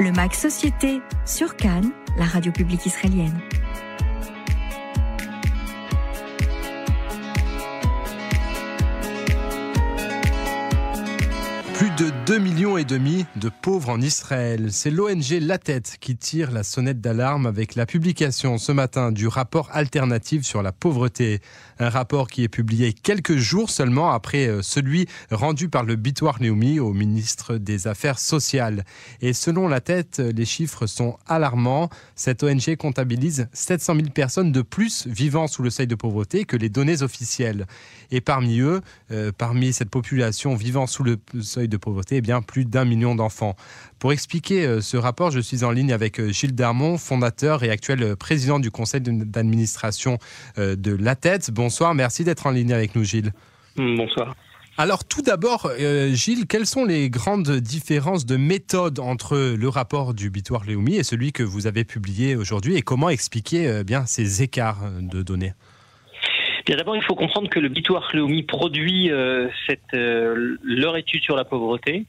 Le MAC Société sur Cannes, la radio publique israélienne. De 2 millions et demi de pauvres en Israël. C'est l'ONG La Tête qui tire la sonnette d'alarme avec la publication ce matin du rapport alternatif sur la pauvreté. Un rapport qui est publié quelques jours seulement après euh, celui rendu par le Bitoire Leumi au ministre des Affaires sociales. Et selon La Tête, les chiffres sont alarmants. Cette ONG comptabilise 700 000 personnes de plus vivant sous le seuil de pauvreté que les données officielles. Et parmi eux, euh, parmi cette population vivant sous le seuil de pauvreté, eh bien, plus d'un million d'enfants. Pour expliquer euh, ce rapport, je suis en ligne avec euh, Gilles Darmon, fondateur et actuel euh, président du conseil d'administration de La Tête. Bonsoir, merci d'être en ligne avec nous, Gilles. Mm, bonsoir. Alors tout d'abord, Gilles, quelles sont les grandes différences de méthode entre le rapport du Bitoire Léoumi et celui que vous avez publié aujourd'hui et comment expliquer bien ces écarts de données? D'abord, il faut comprendre que le Bitoire Léomi produit euh, cette, euh, leur étude sur la pauvreté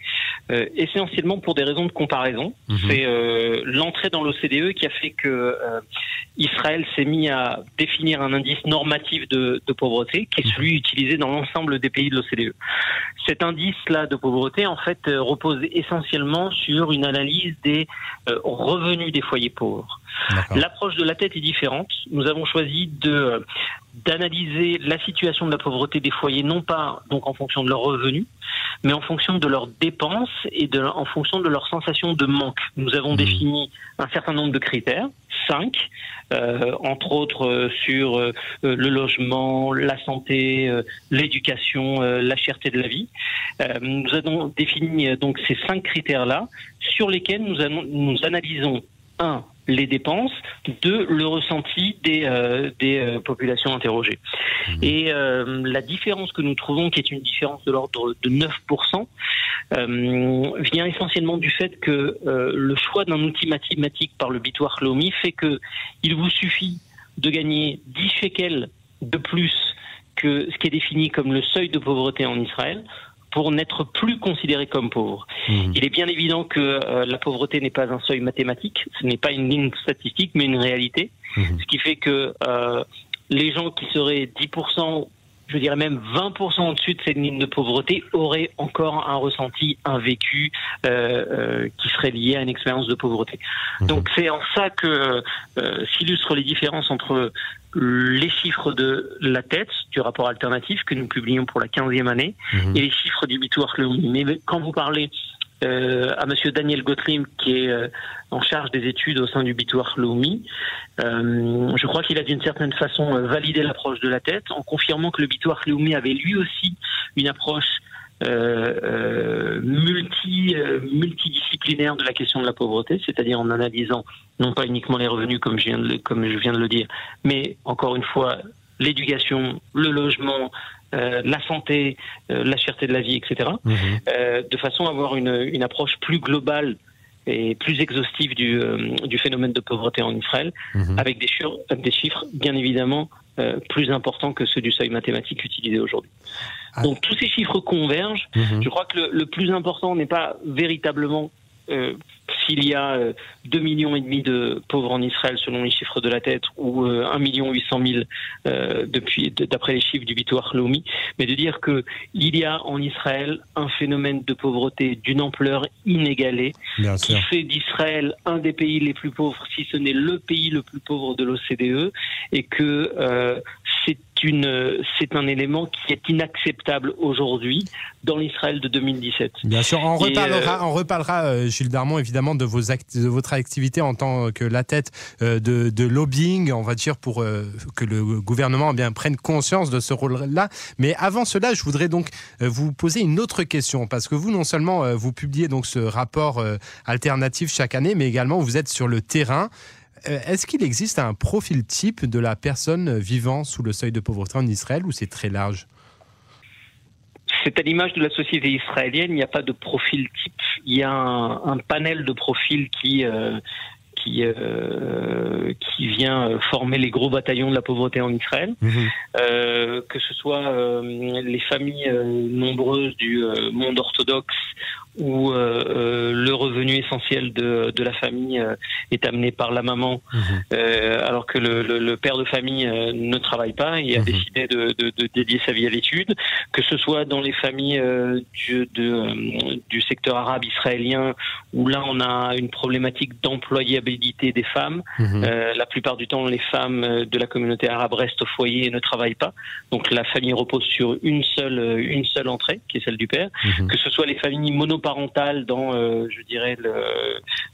euh, essentiellement pour des raisons de comparaison. Mhm. C'est l'entrée dans l'OCDE qui a fait que Israël s'est mis à définir un indice normatif de, de pauvreté qui est mhm. celui utilisé dans l'ensemble des pays de l'OCDE. Cet indice-là de pauvreté, en fait, repose essentiellement sur une analyse des revenus des foyers pauvres. L'approche de la tête est différente. Nous avons choisi de d'analyser la situation de la pauvreté des foyers, non pas donc en fonction de leurs revenus, mais en fonction de leurs dépenses et de, en fonction de leur sensation de manque. Nous avons mmh. défini un certain nombre de critères, cinq, euh, entre autres euh, sur euh, le logement, la santé, l'éducation, la cherté de la vie. nous avons défini donc ces cinq critères-là sur lesquels nous, nous analysons un les dépenses, de le ressenti des, euh, des euh, populations interrogées. Mmh. Et euh, la différence que nous trouvons, qui est une différence de l'ordre de 9%, vient essentiellement du fait que le choix d'un outil mathématique par le bitoire Lomi fait que il vous suffit de gagner 10 shekels de plus que ce qui est défini comme le seuil de pauvreté en Israël pour n'être plus considéré comme pauvre. Mmh. Il est bien évident que euh, la pauvreté n'est pas un seuil mathématique, ce n'est pas une ligne statistique, mais une réalité. Mmh. Ce qui fait que euh, les gens qui seraient 10%, je dirais même 20% au-dessus de cette ligne de pauvreté, auraient encore un ressenti, un vécu euh, euh qui serait lié à une expérience de pauvreté. Mmh. Donc c'est en ça que euh, s'illustrent les différences entre les chiffres de la tête du rapport alternatif que nous publions pour la 15e année mhm. et les chiffres du Bitoire Mais quand vous parlez euh, à Monsieur Daniel Gottrim, qui est euh, en charge des études au sein du Bitoire Lomi. Euh, je crois qu'il a d'une certaine façon euh, validé l'approche de la tête en confirmant que le Bitoire Lomi avait lui aussi une approche euh, euh, multi, multidisciplinaire de la question de la pauvreté, c'est-à-dire en analysant non pas uniquement les revenus comme je viens de, comme je viens de le dire, mais encore une fois l'éducation, le logement, euh, la santé, euh, la cherté de la vie, etc., mmh. euh, de façon à avoir une, une, approche plus globale et plus exhaustive du, du phénomène de pauvreté en Israël, mmh. avec des, des, chiffres bien évidemment plus importants que ceux du seuil mathématique utilisé aujourd'hui. Ah. Donc tous ces chiffres convergent. Mhm. Je crois que le, le plus important n'est pas véritablement euh, s'il y a euh, 2 millions et demi de pauvres en Israël selon les chiffres de la tête ou euh, 1 million 800 000 euh, depuis d'après les chiffres du Bitoire Lomi, mais de dire que il y a en Israël un phénomène de pauvreté d'une ampleur inégalée qui fait d'Israël un des pays les plus pauvres, si ce n'est le pays le plus pauvre de l'OCDE, et que euh, une, c'est un élément qui est inacceptable aujourd'hui dans l'Israël de 2017. Bien sûr, on reparlera, euh, on reparlera, euh, Gilles Darmon, évidemment, de, vos de votre activité en tant que la tête euh, de, de, lobbying, on va dire, pour que le gouvernement bien prenne conscience de ce rôle-là. Mais avant cela, je voudrais donc vous poser une autre question, parce que vous, non seulement vous publiez donc ce rapport alternatif chaque année, mais également vous êtes sur le terrain. Euh, est-ce qu'il existe un profil type de la personne vivant sous le seuil de pauvreté en Israël ou c'est très large c'est à l'image de la société israélienne, il n'y a pas de profil type. Il y a un, panel de profils qui, euh, qui, euh, qui vient former les gros bataillons de la pauvreté en Israël, mhm. que ce soit les familles nombreuses du monde orthodoxe ou le revenu essentiel de, de la famille est amené par la maman, mhm. alors que le, le, père de famille ne travaille pas et a mhm. décidé de, de, de, dédier sa vie à l'étude, que ce soit dans les familles du, du secteur arabe israélien où là on a une problématique d'employabilité des femmes. Mhm. la plupart du temps, les femmes de la communauté arabe restent au foyer et ne travaillent pas. Donc la famille repose sur une seule, une seule entrée, qui est celle du père. Que ce soit les familles monoparentales dans, je dirais, le,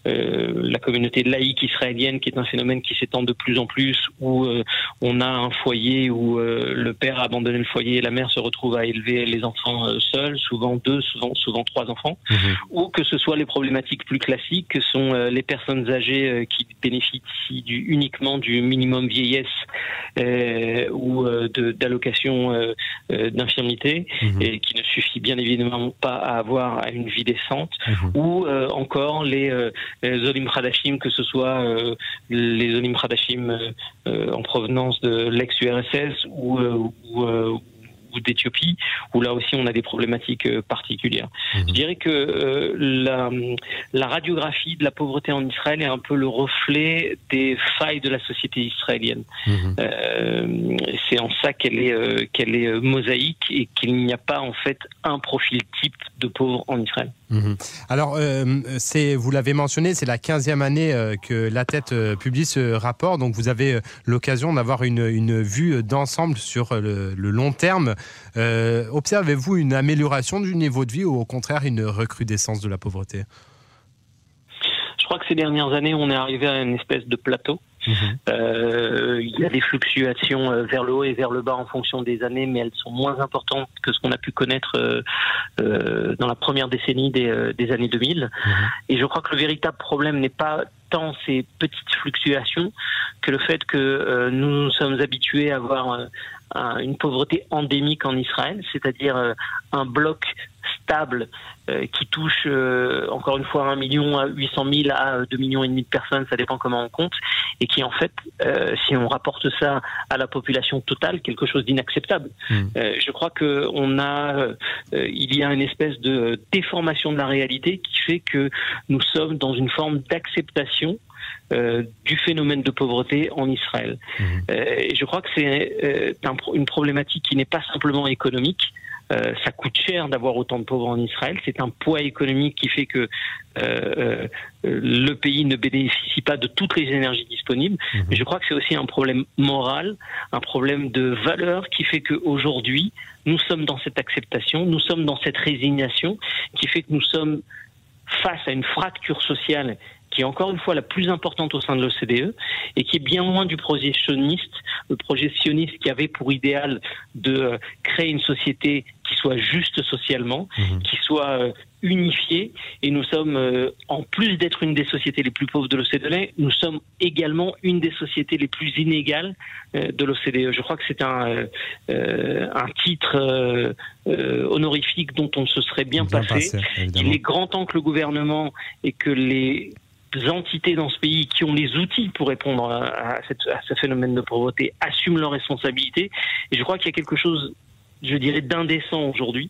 euh, la communauté laïque israélienne, qui est un phénomène qui s'étend de plus en plus, où euh, on a un foyer où euh, le père a abandonné le foyer et la mère se retrouve à élever les enfants seuls, souvent deux, souvent, souvent trois enfants, mhm. ou que ce soit les problématiques plus classiques, que sont les personnes âgées qui bénéficient du, uniquement du minimum vieillesse ou d'allocation d'infirmité, mhm. et qui ne suffit bien évidemment pas à avoir une vie décente, mhm. ou encore les Zolim Khadashim, que ce soit euh, les Zolim Khadashim euh, en provenance de l'ex-URSS ou, euh, d'Éthiopie, où là aussi on a des problématiques particulières. Mhm. Je dirais que la, la, radiographie de la pauvreté en Israël est un peu le reflet des failles de la société israélienne. Mhm. c'est en ça qu'elle est, qu'elle est mosaïque et qu'il n'y a pas en fait un profil type de pauvre en Israël. Mhm. Alors, euh, vous l'avez mentionné, c'est la 15e année euh, que la tête euh, publie ce rapport, donc vous avez l'occasion d'avoir une, vue d'ensemble sur le, long terme. observez-vous une amélioration du niveau de vie ou au contraire une recrudescence de la pauvreté? Je crois que ces dernières années, on est arrivé à une espèce de plateau. Mhm. Euh, il y a des fluctuations euh, vers le haut et vers le bas en fonction des années, mais elles sont moins importantes que ce qu'on a pu connaître euh, dans la première décennie des, années 2000. Mhm. Et je crois que le véritable problème n'est pas tant ces petites fluctuations que le fait que nous nous sommes habitués à avoir une pauvreté endémique en Israël, c'est-à-dire un bloc stable euh, qui touche euh, encore une fois 1 million à 800 000 à 2 millions et demi de personnes, ça dépend comment on compte, et qui en fait, euh, si on rapporte ça à la population totale, quelque chose d'inacceptable. Hmm. je crois que on a, il y a une espèce de déformation de la réalité qui fait que nous sommes dans une forme d'acceptation du phénomène de pauvreté en Israël. Hmm. et je crois que c'est une problématique qui n'est pas simplement économique, euh, ça coûte cher d'avoir autant de pauvres en Israël. C'est un poids économique qui fait que euh, euh, le pays ne bénéficie pas de toutes les énergies disponibles. Mhm. Mais je crois que c'est aussi un problème moral, un problème de valeur qui fait qu'aujourd'hui, nous sommes dans cette acceptation, nous sommes dans cette résignation qui fait que nous sommes face à une fracture sociale qui est encore une fois la plus importante au sein de l'OCDE et qui est bien loin du projet sioniste, le projet sioniste qui avait pour idéal de euh, créer une société qui soit juste socialement, mhm. qui soit euh, unifiée. Et nous sommes, euh, en plus d'être une des sociétés les plus pauvres de l'OCDE, nous sommes également une des sociétés les plus inégales de l'OCDE. Je crois que c'est un, un titre honorifique dont on se serait bien, passé. Il est grand temps que le gouvernement et que les entités dans ce pays qui ont les outils pour répondre à, ce phénomène de pauvreté assument leurs responsabilités. Et je crois qu'il y a quelque chose je dirais, d'indécent aujourd'hui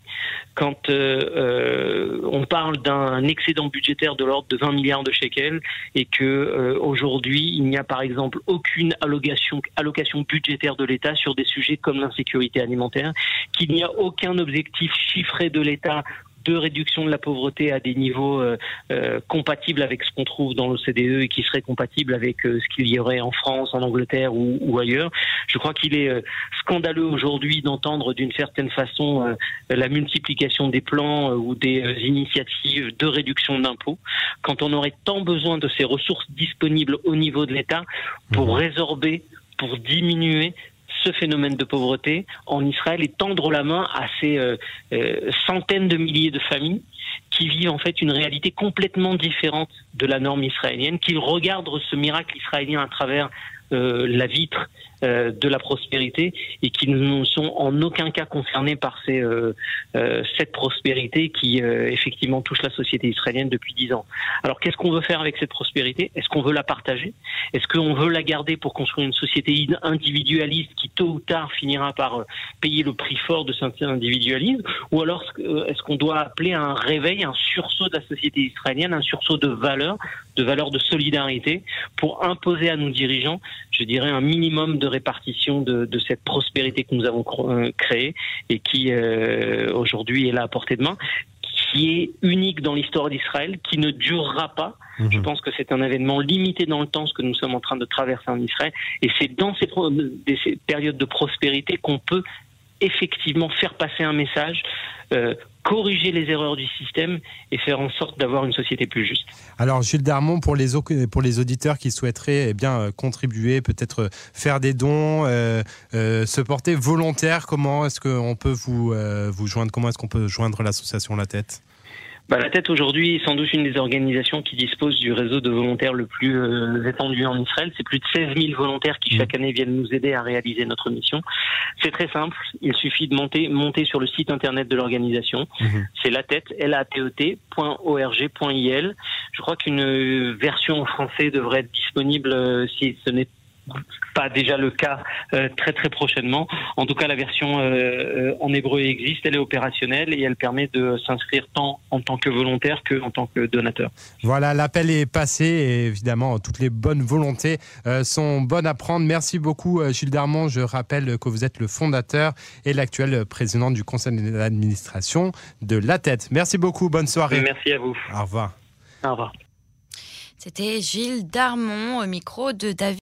quand euh, euh, on parle d'un excédent budgétaire de l'ordre de 20 milliards de shekels et que euh, aujourd'hui il n'y a par exemple aucune allocation, allocation budgétaire de l'État sur des sujets comme l'insécurité alimentaire, qu'il n'y a aucun objectif chiffré de l'État de réduction de la pauvreté à des niveaux euh, euh, compatibles avec ce qu'on trouve dans l'OCDE et qui seraient compatibles avec euh, ce qu'il y aurait en France, en Angleterre ou, ailleurs. Je crois qu'il est scandaleux aujourd'hui d'entendre d'une certaine façon la multiplication des plans ou des initiatives de réduction d'impôts quand on aurait tant besoin de ces ressources disponibles au niveau de l'État pour mmh. résorber pour diminuer ce phénomène de pauvreté en Israël et tendre la main à ces euh, euh, centaines de milliers de familles qui vivent en fait une réalité complètement différente de la norme israélienne, qui regardent ce miracle israélien à travers euh, la vitre euh, de la prospérité et qui ne sont en aucun cas concernés par euh, cette prospérité qui effectivement touche la société israélienne depuis dix ans. Alors qu'est-ce qu'on veut faire avec cette prospérité? Est-ce qu'on veut la partager? Est-ce qu'on veut la garder pour construire une société individualiste qui tôt ou tard finira par payer le prix fort de cet individualisme? Ou alors est-ce qu'on doit appeler à un réveil, un sursaut de la société israélienne, un sursaut de valeurs, de valeurs de solidarité, pour imposer à nos dirigeants, je dirais, un minimum de répartition de, cette prospérité que nous avons euh, créée et qui euh, aujourd'hui est là à portée de main qui est unique dans l'histoire d'Israël, qui ne durera pas. Mhm. Je pense que c'est un événement limité dans le temps, ce que nous sommes en train de traverser en Israël. Et c'est dans ces, ces, périodes de prospérité qu'on peut effectivement faire passer un message, euh, corriger les erreurs du système et faire en sorte d'avoir une société plus juste. Alors Gilles Darmon, pour les, pour les auditeurs qui souhaiteraient eh bien, euh, contribuer, peut-être euh, faire des dons, se porter volontaire, comment est-ce qu'on peut vous, vous joindre Comment est-ce qu'on peut joindre l'association La Tête? Bah, la tête aujourd'hui est sans doute une des organisations qui dispose du réseau de volontaires le plus euh, étendu en Israël. C'est plus de 16 000 volontaires qui chaque mmh. année viennent nous aider à réaliser notre mission. C'est très simple. Il suffit de monter, monter sur le site internet de l'organisation. Mmh. C'est la tête, l a t e. Je crois qu'une version en français devrait être disponible euh, si ce n'est pas déjà le cas euh, très très prochainement. En tout cas, la version euh, euh, en hébreu existe, elle est opérationnelle et elle permet de s'inscrire tant en tant que volontaire que en tant que donateur. Voilà, l'appel est passé et évidemment toutes les bonnes volontés sont bonnes à prendre. Merci beaucoup Gilles Darmon. Je rappelle que vous êtes le fondateur et l'actuel président du conseil d'administration de La Tête. Merci beaucoup, bonne soirée. Merci à vous. Au revoir. Au revoir. C'était Gilles Darmon au micro de David.